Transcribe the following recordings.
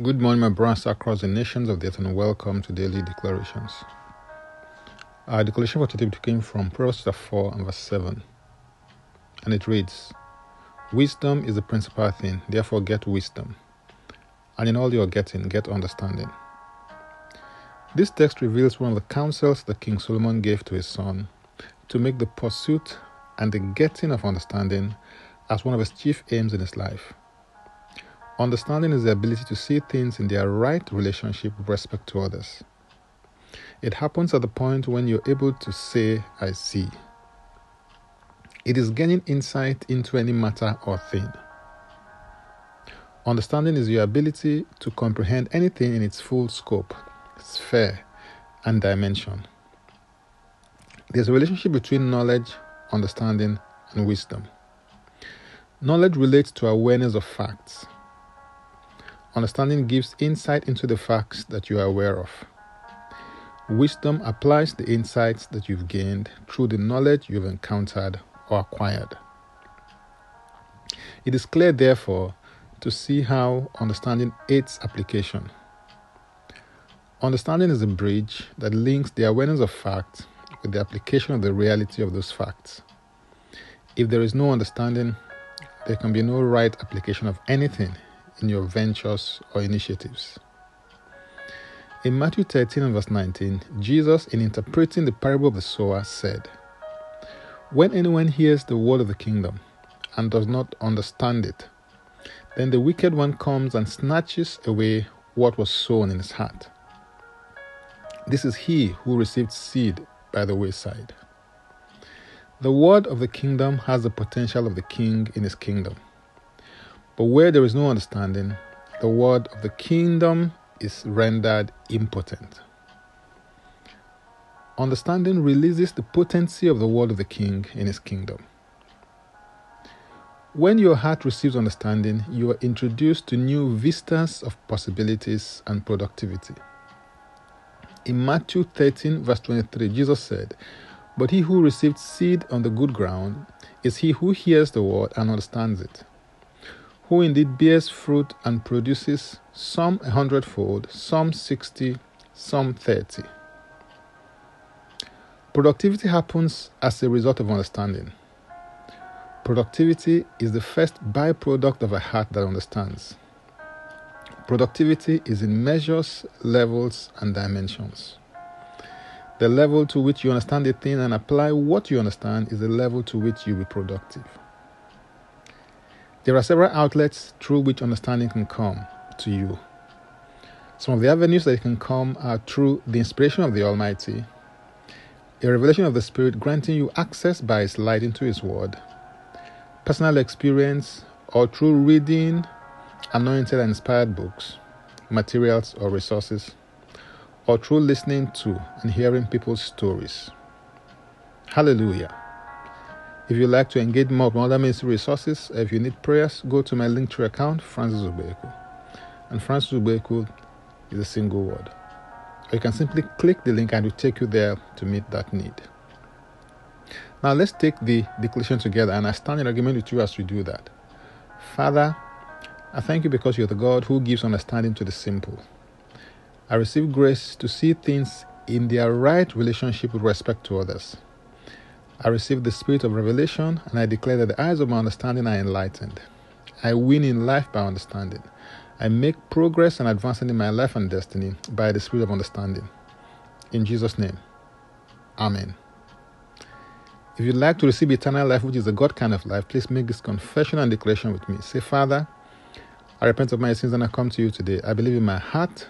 Good morning, my brothers across the nations of the earth, and welcome to Daily Declarations. Our declaration for today came from Proverbs 4 and verse 7. And it reads Wisdom is the principal thing, therefore get wisdom. And in all you are getting, get understanding. This text reveals one of the counsels that King Solomon gave to his son to make the pursuit and the getting of understanding as one of his chief aims in his life. Understanding is the ability to see things in their right relationship with respect to others. It happens at the point when you're able to say, I see. It is gaining insight into any matter or thing. Understanding is your ability to comprehend anything in its full scope, sphere, and dimension. There's a relationship between knowledge, understanding, and wisdom. Knowledge relates to awareness of facts. Understanding gives insight into the facts that you are aware of. Wisdom applies the insights that you've gained through the knowledge you've encountered or acquired. It is clear, therefore, to see how understanding aids application. Understanding is a bridge that links the awareness of facts with the application of the reality of those facts. If there is no understanding, there can be no right application of anything in your ventures or initiatives. In Matthew 13 verse 19, Jesus, in interpreting the parable of the sower, said, When anyone hears the word of the kingdom and does not understand it, then the wicked one comes and snatches away what was sown in his heart. This is he who received seed by the wayside. The word of the kingdom has the potential of the king in his kingdom. But where there is no understanding, the word of the kingdom is rendered impotent. Understanding releases the potency of the word of the king in his kingdom. When your heart receives understanding, you are introduced to new vistas of possibilities and productivity. In Matthew 13, verse 23, Jesus said, But he who received seed on the good ground is he who hears the word and understands it who indeed bears fruit and produces some a hundredfold, some sixty, some thirty. Productivity happens as a result of understanding. Productivity is the first byproduct of a heart that understands. Productivity is in measures, levels, and dimensions. The level to which you understand a thing and apply what you understand is the level to which you be productive. There are several outlets through which understanding can come to you. Some of the avenues that it can come are through the inspiration of the Almighty, a revelation of the Spirit granting you access by His light into His Word, personal experience, or through reading anointed and inspired books, materials, or resources, or through listening to and hearing people's stories. Hallelujah. If you'd like to engage more with other ministry resources, if you need prayers, go to my Linktree account, Francis Ubeku. And Francis Ubeku is a single word. Or you can simply click the link and it will take you there to meet that need. Now let's take the declaration together and I stand in agreement with you as we do that. Father, I thank you because you're the God who gives understanding to the simple. I receive grace to see things in their right relationship with respect to others. I receive the spirit of revelation, and I declare that the eyes of my understanding are enlightened. I win in life by understanding. I make progress and advancing in my life and destiny by the spirit of understanding. In Jesus' name, Amen. If you'd like to receive eternal life, which is a God kind of life, please make this confession and declaration with me. Say, Father, I repent of my sins and I come to you today. I believe in my heart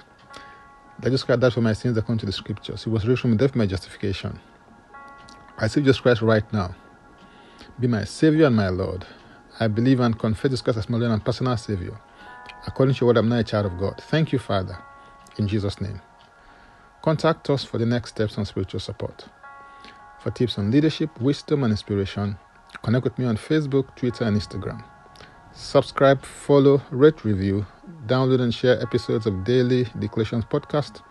that Jesus Christ died for my sins according to the scriptures. He was raised from death for my justification. I receive Jesus Christ right now. Be my Savior and my Lord. I believe and confess Jesus Christ as my Lord and personal Savior. According to your word, I'm now a child of God. Thank you, Father. In Jesus' name. Contact us for the next steps on spiritual support. For tips on leadership, wisdom, and inspiration, connect with me on Facebook, Twitter, and Instagram. Subscribe, follow, rate, review, download, and share episodes of Daily Declarations Podcast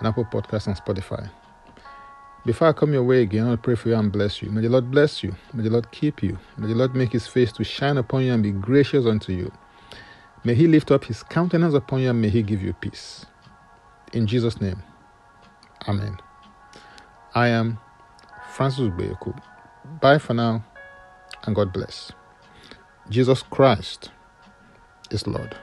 on Apple Podcasts and Spotify. Before I come your way again, I'll pray for you and bless you. May the Lord bless you. May the Lord keep you. May the Lord make his face to shine upon you and be gracious unto you. May he lift up his countenance upon you and may he give you peace. In Jesus' name, Amen. I am Francis Ubeku. Bye for now and God bless. Jesus Christ is Lord.